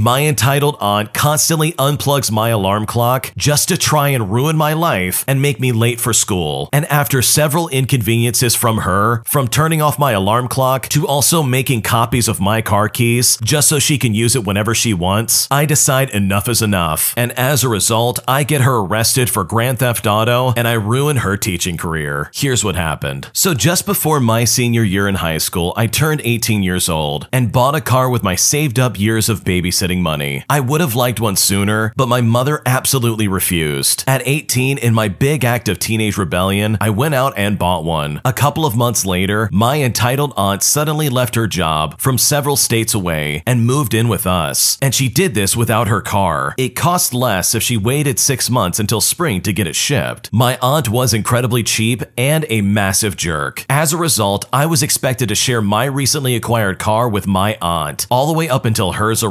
My entitled aunt constantly unplugs my alarm clock just to try and ruin my life and make me late for school. And after several inconveniences from her, from turning off my alarm clock to also making copies of my car keys just so she can use it whenever she wants, I decide enough is enough. And as a result, I get her arrested for Grand Theft Auto and I ruin her teaching career. Here's what happened. So just before my senior year in high school, I turned 18 years old and bought a car with my saved up years of babysitting money. I would have liked one sooner, but my mother absolutely refused. At 18, in my big act of teenage rebellion, I went out and bought one. A couple of months later, my entitled aunt suddenly left her job from several states away and moved in with us. And she did this without her car. It cost less if she waited six months until spring to get it shipped. My aunt was incredibly cheap and a massive jerk. As a result, I was expected to share my recently acquired car with my aunt, all the way up until hers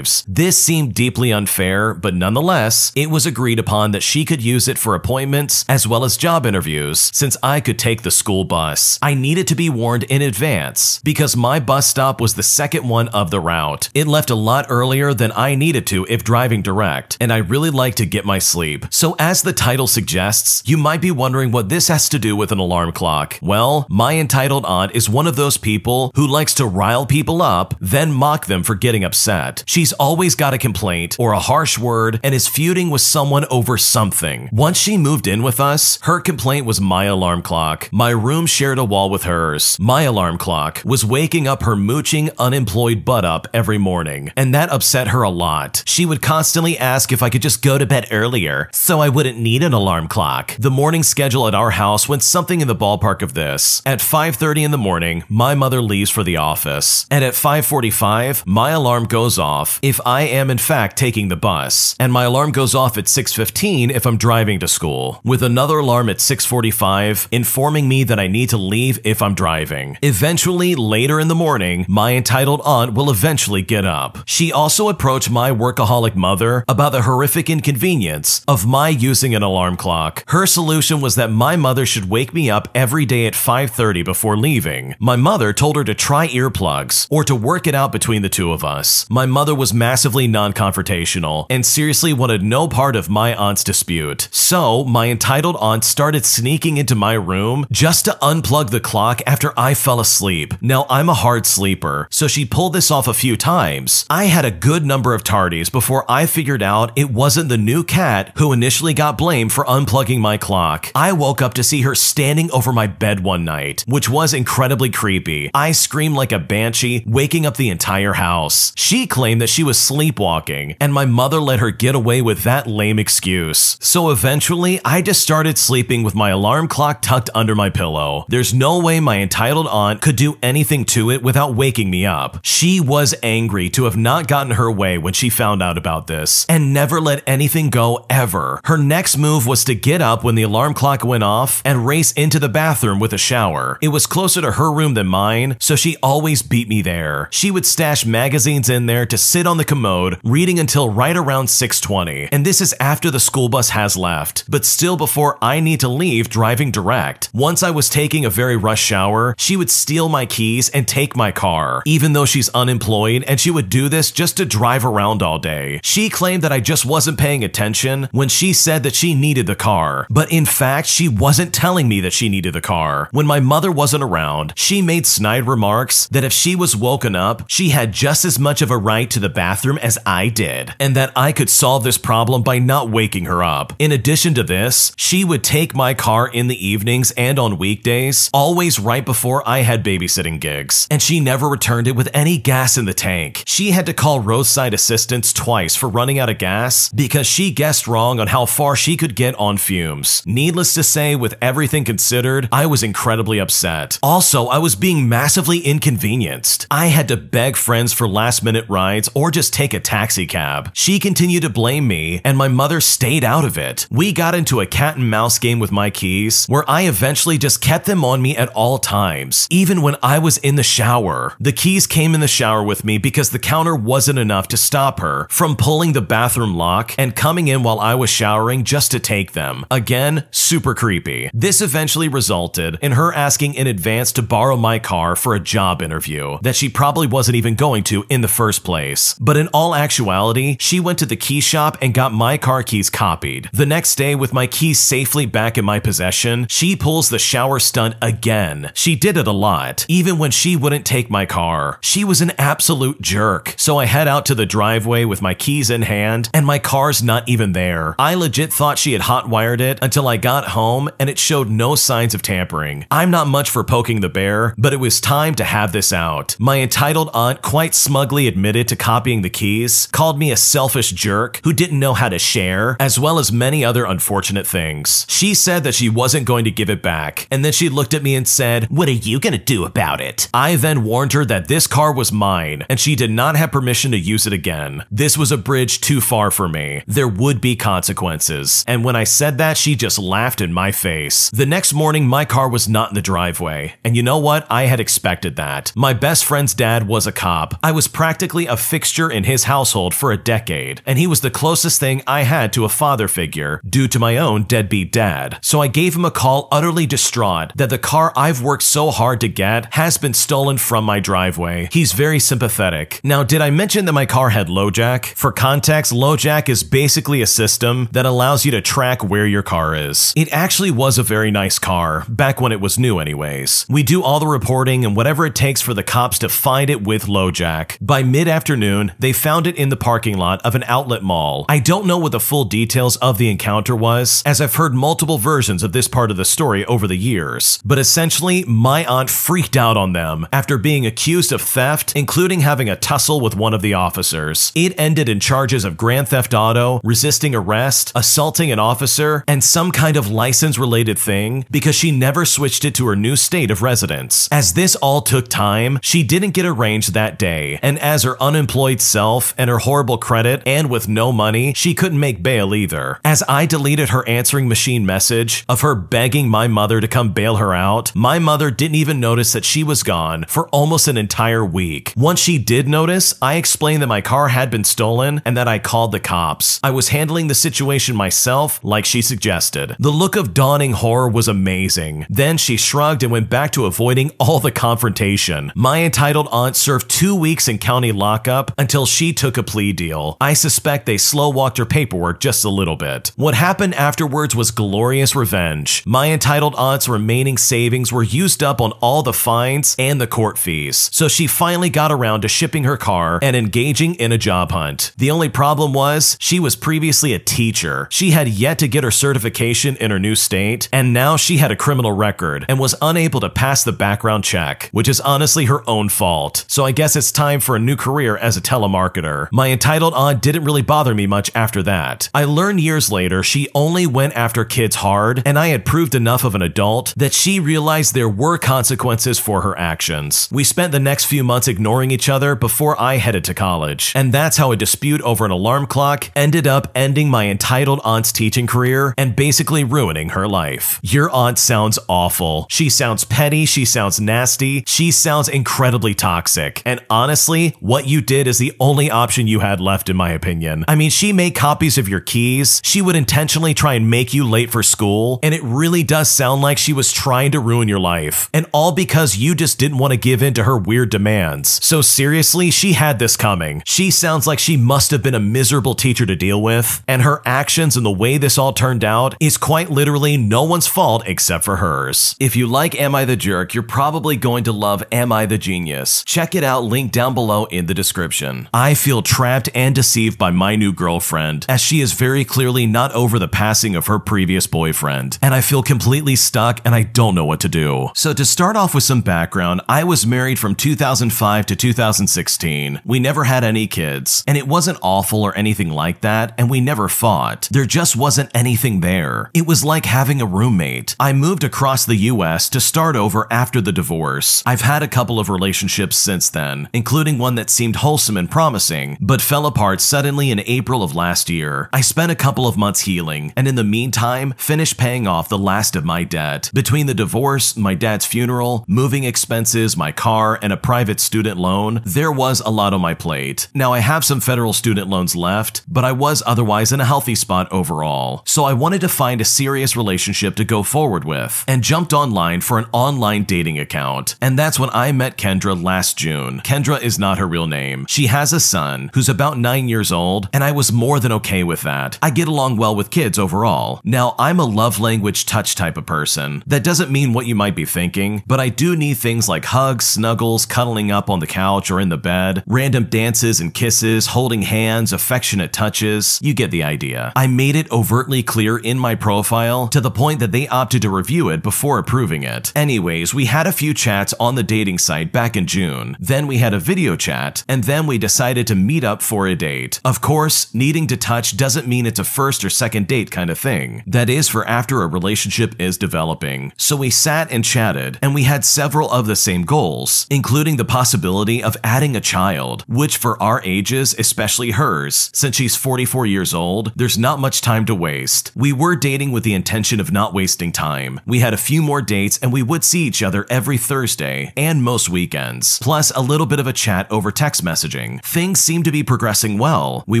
arrives. This seemed deeply unfair, but nonetheless, it was agreed upon that she could use it for appointments as well as job interviews, since I could take the school bus. I needed to be warned in advance because my bus stop was the second one of the route. It left a lot earlier than I needed to if driving direct, and I really like to get my sleep. So as the title suggests, you might be wondering what this has to do with an alarm clock. Well, my entitled aunt is one of those people who likes to rile people up, then mock them for getting upset. She's always got a complaint or a harsh word and is feuding with someone over something. Once she moved in with us, her complaint was my alarm clock. My room shared a wall with hers. My alarm clock was waking up her mooching, unemployed butt up every morning, and that upset her a lot. She would constantly ask if I could just go to bed earlier so I wouldn't need an alarm clock. The morning schedule at our house went something in the ballpark of this. At 5:30 in the morning, my mother leaves for the office, and at 5:45, my alarm goes off if I am in fact taking the bus, and my alarm goes off at 6:15 if I'm driving to school, with another alarm at 6:45 informing me that I need to leave if I'm driving. Eventually, later in the morning, my entitled aunt will eventually get up. She also approached my workaholic mother about the horrific inconvenience of my using an alarm clock. Her solution was that my mother should wake me up every day at 5:30 before leaving. My mother told her to try earplugs or to work it out between the two of us. My mother was massively non-confrontational and seriously wanted no part of my aunt's dispute. So, my entitled aunt started sneaking into my room just to unplug the clock after I fell asleep. Now, I'm a hard sleeper, so she pulled this off a few times. I had a good number of tardies before I figured out it wasn't the new cat who initially got blamed for unplugging my clock. I woke up to see her standing over my bed one night, which was incredibly creepy. I screamed like a banshee, waking up the entire house. She claimed that was sleepwalking, and my mother let her get away with that lame excuse. So eventually, I just started sleeping with my alarm clock tucked under my pillow. There's no way my entitled aunt could do anything to it without waking me up. She was angry to have not gotten her way when she found out about this, and never let anything go ever. Her next move was to get up when the alarm clock went off and race into the bathroom with a shower. It was closer to her room than mine, so she always beat me there. She would stash magazines in there to sit on the commode, reading until right around 6:20. And this is after the school bus has left, but still before I need to leave driving direct. Once I was taking a very rush shower, she would steal my keys and take my car, even though she's unemployed and she would do this just to drive around all day. She claimed that I just wasn't paying attention when she said that she needed the car, but in fact, she wasn't telling me that she needed the car. When my mother wasn't around, she made snide remarks that if she was woken up, she had just as much of a right to the bathroom as I did, and that I could solve this problem by not waking her up. In addition to this, she would take my car in the evenings and on weekdays, always right before I had babysitting gigs, and she never returned it with any gas in the tank. She had to call roadside assistance twice for running out of gas because she guessed wrong on how far she could get on fumes. Needless to say, with everything considered, I was incredibly upset. Also, I was being massively inconvenienced. I had to beg friends for last minute rides or just take a taxi cab. She continued to blame me, and my mother stayed out of it. We got into a cat and mouse game with my keys, where I eventually just kept them on me at all times, even when I was in the shower. The keys came in the shower with me because the counter wasn't enough to stop her from pulling the bathroom lock and coming in while I was showering just to take them. Again, super creepy. This eventually resulted in her asking in advance to borrow my car for a job interview that she probably wasn't even going to in the first place. But in all actuality, she went to the key shop and got my car keys copied. The next day, with my keys safely back in my possession, she pulls the shower stunt again. She did it a lot, even when she wouldn't take my car. She was an absolute jerk. So I head out to the driveway with my keys in hand, and my car's not even there. I legit thought she had hotwired it until I got home and it showed no signs of tampering. I'm not much for poking the bear, but it was time to have this out. My entitled aunt quite smugly admitted to copying the keys, called me a selfish jerk who didn't know how to share, as well as many other unfortunate things. She said that she wasn't going to give it back, and then she looked at me and said, What are you gonna do about it? I then warned her that this car was mine, and she did not have permission to use it again. This was a bridge too far for me. There would be consequences. And when I said that, she just laughed in my face. The next morning, my car was not in the driveway. And you know what? I had expected that. My best friend's dad was a cop. I was practically a fixture in his household for a decade, and he was the closest thing I had to a father figure due to my own deadbeat dad. So I gave him a call utterly distraught that the car I've worked so hard to get has been stolen from my driveway. He's very sympathetic. Now, did I mention that my car had LoJack? For context, LoJack is basically a system that allows you to track where your car is. It actually was a very nice car, back when it was new anyways. We do all the reporting and whatever it takes for the cops to find it with LoJack. By mid-afternoon, they found it in the parking lot of an outlet mall. I don't know what the full details of the encounter was, as I've heard multiple versions of this part of the story over the years, but essentially, my aunt freaked out on them after being accused of theft, including having a tussle with one of the officers. It ended in charges of grand theft auto, resisting arrest, assaulting an officer, and some kind of license related thing because she never switched it to her new state of residence. As this all took time, she didn't get arraigned that day, and as her unemployed self and her horrible credit and with no money, she couldn't make bail either. As I deleted her answering machine message of her begging my mother to come bail her out, my mother didn't even notice that she was gone for almost an entire week. Once she did notice, I explained that my car had been stolen and that I called the cops. I was handling the situation myself, like she suggested. The look of dawning horror was amazing. Then she shrugged and went back to avoiding all the confrontation. My entitled aunt served two weeks in county lockup until she took a plea deal. I suspect they slow walked her paperwork just a little bit. What happened afterwards was glorious revenge. My entitled aunt's remaining savings were used up on all the fines and the court fees, so she finally got around to shipping her car and engaging in a job hunt. The only problem was she was previously a teacher. She had yet to get her certification in her new state, and now she had a criminal record and was unable to pass the background check, which is honestly her own fault. So I guess it's time for a new career as a telemarketer. My entitled aunt didn't really bother me much after that. I learned years later she only went after kids hard, and I had proved enough of an adult that she realized there were consequences for her actions. We spent the next few months ignoring each other before I headed to college, and that's how a dispute over an alarm clock ended up ending my entitled aunt's teaching career and basically ruining her life. Your aunt sounds awful. She sounds petty, she sounds nasty, she sounds incredibly toxic, and honestly, what you did is the only option you had left in my opinion. I mean, she made copies of your keys, she would intentionally try and make you late for school, and it really does sound like she was trying to ruin your life, and all because you just didn't want to give in to her weird demands. So seriously, she had this coming. She sounds like she must have been a miserable teacher to deal with, and her actions and the way this all turned out is quite literally no one's fault except for hers. If you like Am I the Jerk, you're probably going to love Am I the Genius. Check it out, link down below in the description. I feel trapped and deceived by my new girlfriend, as she is very clearly not over the passing of her previous boyfriend, and I feel completely stuck and I don't know what to do. So to start off with some background, I was married from 2005 to 2016. We never had any kids, and it wasn't awful or anything like that, and we never fought. There just wasn't anything there. It was like having a roommate. I moved across the US to start over after the divorce. I've had a couple of relationships since then, including one that seemed wholesome and promising, but fell apart suddenly in April of last year. I spent a couple of months healing, and in the meantime, finished paying off the last of my debt. Between the divorce, my dad's funeral, moving expenses, my car, and a private student loan, there was a lot on my plate. Now, I have some federal student loans left, but I was otherwise in a healthy spot overall. So I wanted to find a serious relationship to go forward with, and jumped online for an online dating account. And that's when I met Kendra last June. Kendra is not her real name. She has a son who's about 9 years old, and I was more than okay with that. I get along well with kids overall. Now, I'm a love language touch type of person. That doesn't mean what you might be thinking, but I do need things like hugs, snuggles, cuddling up on the couch or in the bed, random dances and kisses, holding hands, affectionate touches. You get the idea. I made it overtly clear in my profile to the point that they opted to review it before approving it. Anyways, we had a few chats on the dating site back in June. Then we had a video chat, and then we decided to meet up for a date. Of course, needing to touch doesn't mean it's a first or second date kind of thing. That is for after a relationship is developing. So we sat and chatted, and we had several of the same goals, including the possibility of adding a child, which for our ages, especially hers, since she's 44 years old, there's not much time to waste. We were dating with the intention of not wasting time. We had a few more dates and we would see each other every Thursday and most weekends, plus a little bit of a chat over text Things seemed to be progressing well. We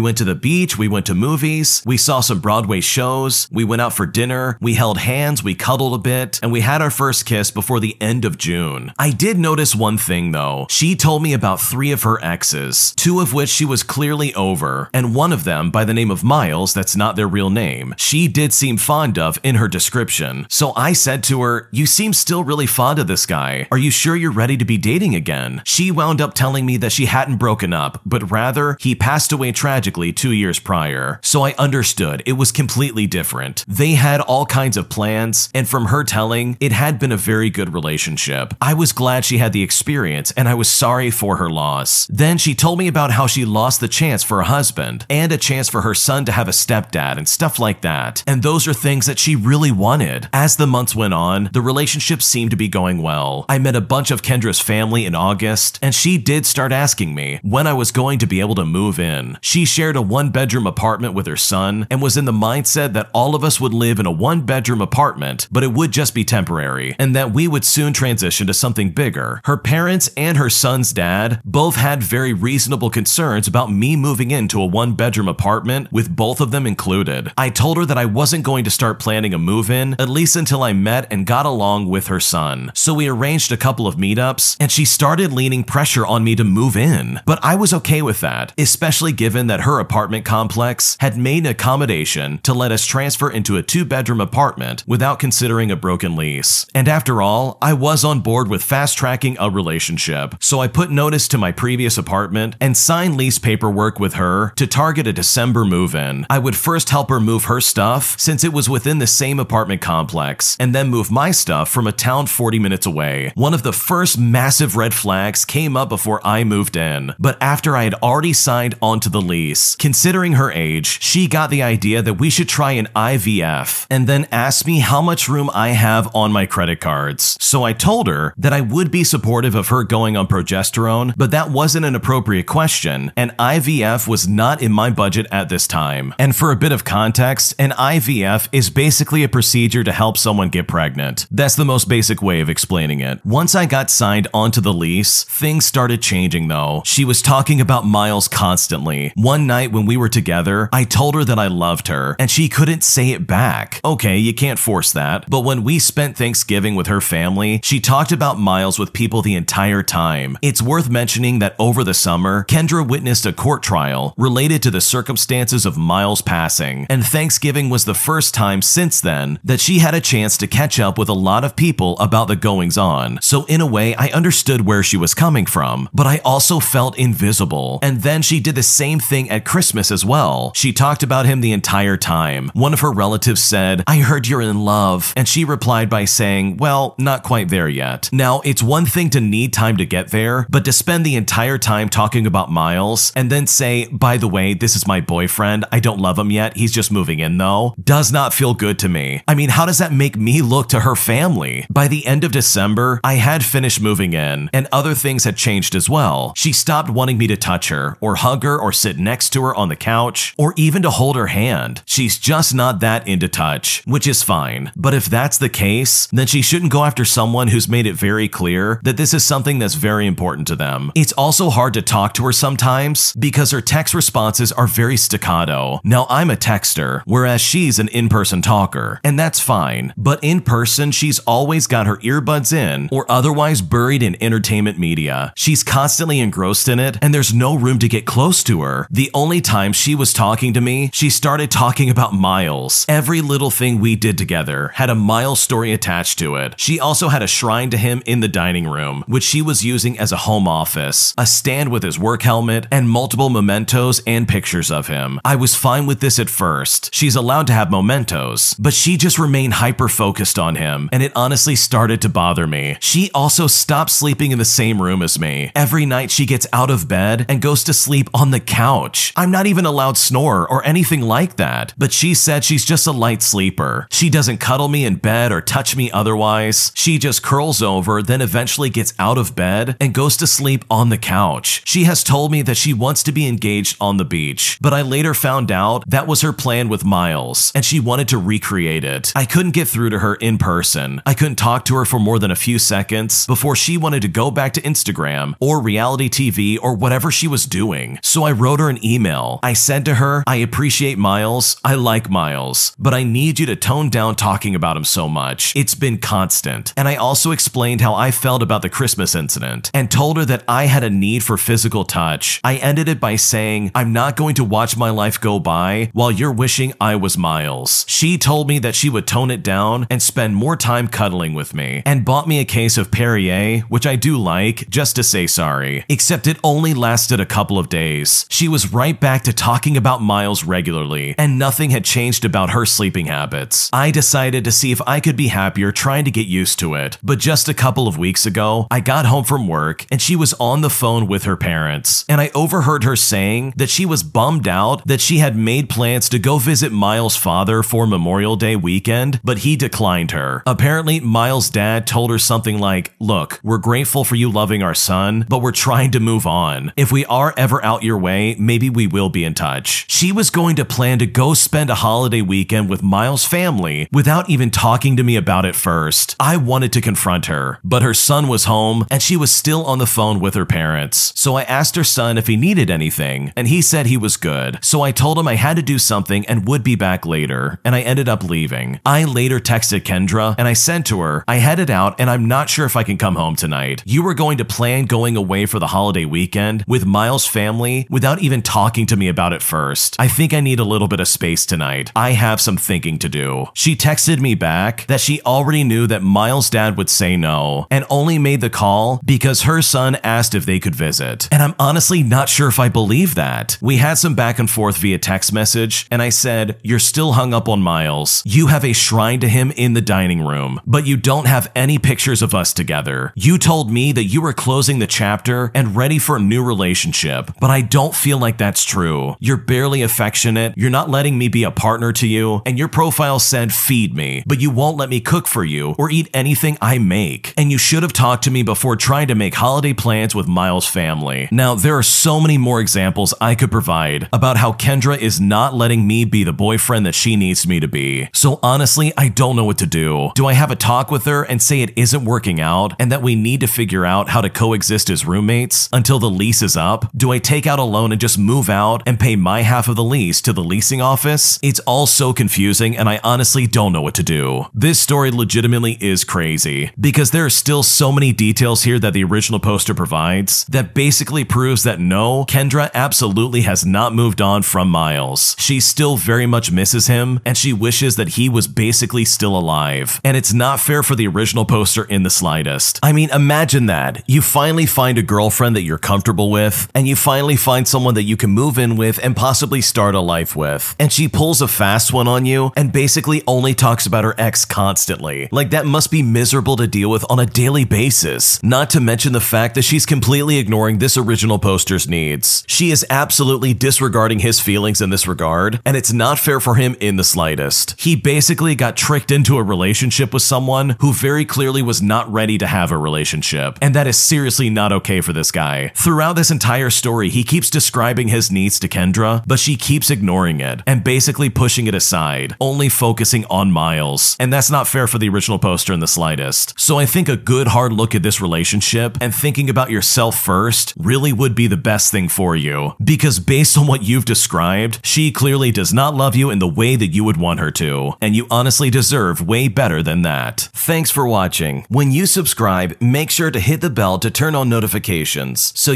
went to the beach, we went to movies, we saw some Broadway shows, we went out for dinner, we held hands, we cuddled a bit, and we had our first kiss before the end of June. I did notice one thing though. She told me about three of her exes, two of which she was clearly over, and one of them, by the name of Miles, that's not their real name, she did seem fond of in her description. So I said to her, You seem still really fond of this guy. Are you sure you're ready to be dating again? She wound up telling me that she hadn't broken up, but rather he passed away tragically two years prior. So I understood it was completely different. They had all kinds of plans, and from her telling, it had been a very good relationship. I was glad she had the experience, and I was sorry for her loss. Then she told me about how she lost the chance for a husband and a chance for her son to have a stepdad and stuff like that. And those are things that she really wanted. As the months went on, the relationship seemed to be going well. I met a bunch of Kendra's family in August, and she did start asking me when I was going to be able to move in. She shared a one bedroom apartment with her son and was in the mindset that all of us would live in a one bedroom apartment, but it would just be temporary, and that we would soon transition to something bigger. Her parents and her son's dad both had very reasonable concerns about me moving into a one bedroom apartment with both of them included. I told her that I wasn't going to start planning a move in, at least until I met and got along with her son. So we arranged a couple of meetups, and she started leaning pressure on me to move in. But I was okay with that, especially given that her apartment complex had made an accommodation to let us transfer into a two bedroom apartment without considering a broken lease. And after all, I was on board with fast tracking a relationship, so I put notice to my previous apartment and signed lease paperwork with her to target a December move in. I would first help her move her stuff since it was within the same apartment complex, and then move my stuff from a town 40 minutes away. One of the first massive red flags came up before I moved in, but after I had already signed onto the lease. Considering her age, she got the idea that we should try an IVF and then asked me how much room I have on my credit cards. So I told her that I would be supportive of her going on progesterone, but that wasn't an appropriate question, and IVF was not in my budget at this time. And for a bit of context, an IVF is basically a procedure to help someone get pregnant. That's the most basic way of explaining it. Once I got signed onto the lease, things started changing though. She was talking about Miles constantly. One night when we were together, I told her that I loved her, and she couldn't say it back. Okay, you can't force that, but when we spent Thanksgiving with her family, she talked about Miles with people the entire time. It's worth mentioning that over the summer, Kendra witnessed a court trial related to the circumstances of Miles' passing, and Thanksgiving was the first time since then that she had a chance to catch up with a lot of people about the goings on. So, in a way, I understood where she was coming from, but I also felt invisible. And then she did the same thing at Christmas as well. She talked about him the entire time. One of her relatives said, I heard you're in love, and she replied by saying, Well, not quite there yet. Now, it's one thing to need time to get there, but to spend the entire time talking about Miles and then say, By the way, this is my boyfriend, I don't love him yet, he's just moving in though, does not feel good to me. I mean, how does that make me look to her family? By the end of December, I had finished moving in, and other things had changed as well. She stopped wanting me to touch her, or hug her, or sit next to her on the couch, or even to hold her hand. She's just not that into touch, which is fine. But if that's the case, then she shouldn't go after someone who's made it very clear that this is something that's very important to them. It's also hard to talk to her sometimes because her text responses are very staccato. Now, I'm a texter, whereas she's an in person talker, and that's fine. But in person, she's always got her earbuds in or otherwise buried in entertainment media. She's constantly engrossed in it helmet, and there's no room to get close to her. The only time she was talking to me, she started talking about Miles. Every little thing we did together had a Miles story attached to it. She also had a shrine to him in the dining room, which she was using as a home office, a stand with his work helmet, and multiple mementos and pictures of him. I was fine with this at first. She's allowed to have mementos, but she just remained hyper focused on him, and it honestly started to bother me. She also stopped sleeping in the same room as me. Every night she gets out of bed and goes to sleep on the couch. I'm not even allowed to snore or anything like that, but she said she's just a light sleeper. She doesn't cuddle me in bed or touch me otherwise. She just curls over, then eventually gets out of bed and goes to sleep on the couch. She has told me that she wants to be engaged on the beach, but I later found out that was her plan with Miles, and she wanted to recreate it. I couldn't get through to her in person. I couldn't talk to her for more than a few seconds before she wanted to go back to Instagram or reality TV or whatever she was doing. So I wrote her an email. I said to her, I appreciate Miles, I like Miles, but I need you to tone down talking about him so much. It's been constant. And I also explained how I felt about the Christmas incident and told her that I had a need for physical touch. I ended it by saying, I'm not going to watch my life go by while you're wishing I was Miles. She told me that she would tone it down and spend more time cuddling with me and bought me a case of Perrier, which I do like, just to say sorry. Except it only lasted a couple of days. She was right back to talking about Miles regularly, and nothing had changed about her sleeping habits. I decided to see if I could be happier trying to get used to it, but just a couple of weeks ago, I got home from work and she was on the phone with her parents, and I overheard her saying that she was bummed out that she had made plans to go visit Miles' father for Memorial Day weekend, but he declined her. Apparently, Miles' dad told her something like, Look, we're grateful for you loving our son, but we're trying to move on. If we are ever out your way, maybe we will be in touch. She was going to plan to go spend a holiday weekend with Miles' family without even talking to me about it first. I wanted to confront her, but her son was home and she was still on the phone with her parents. So I asked her son if he needed anything, and he said he was good. So I told him I had to do something and would be back later, and I ended up leaving. I later texted Kendra and I said to her, I headed out and I'm not sure if I can come home tonight. You were going to plan going away for the holiday weekend with Miles' family without even talking to me about it first. I think I need a little bit of space tonight. I have some thinking to do. She texted me back that she already knew that Miles' dad would say no and only made the call because her son asked if they could visit. And I'm honestly not sure if I believe that. We had some back and forth via text message, and I said, You're still hung up on Miles. You have a shrine to him in the dining room, but you don't have any pictures of us together. You told me that you were closing the chapter and ready for a new relationship, but I don't feel like that's true. You're barely affectionate, you're not letting me be a partner to you, and your profile said feed me, but you won't let me cook for you or eat anything I make. And you should have talked to me before trying to make holiday plans with Miles' family. Now, there are so many more examples I could provide about how Kendra is not letting me be the boyfriend that she needs me to be. So honestly, I don't know what to do. Do I have a talk with her and say it isn't working out and that we need to figure out how to coexist as roommates until the lease is up? Do I take out a loan and just move out and pay my half of the lease to the leasing office? It's all so confusing and I honestly don't know what to do. This story legitimately is crazy because there are still so many details here that the original poster provides that basically proves that no, Kendra absolutely has not moved on from Miles. She still very much misses him and she wishes that he was basically still alive. And it's not fair for the original poster in the slightest. I mean, imagine that. You finally find a girlfriend that you're comfortable with and you finally find someone that you can move in with and possibly start a life with. And she pulls a fast one on you and basically only talks about her ex constantly. Like that must be miserable to deal with on a daily basis. Not to mention the fact that she's completely ignoring this original poster's needs. She is absolutely disregarding his feelings in this regard, and it's not fair for him in the slightest. He basically got tricked into a relationship with someone who very clearly was not ready to have a relationship, and that is seriously not okay for this guy. Throughout this entire story, he keeps describing his needs to Kendra, but she keeps ignoring it and basically pushing it aside, only focusing on Miles. And that's not fair for the original poster in the slightest. So I think a good hard look at this relationship and thinking about yourself first really would be the best thing for you. Because based on what you've described, she clearly does not love you in the way that you would want her to, and you honestly deserve way better than that. Thanks for watching. When you subscribe, make sure to hit the bell to turn on notifications so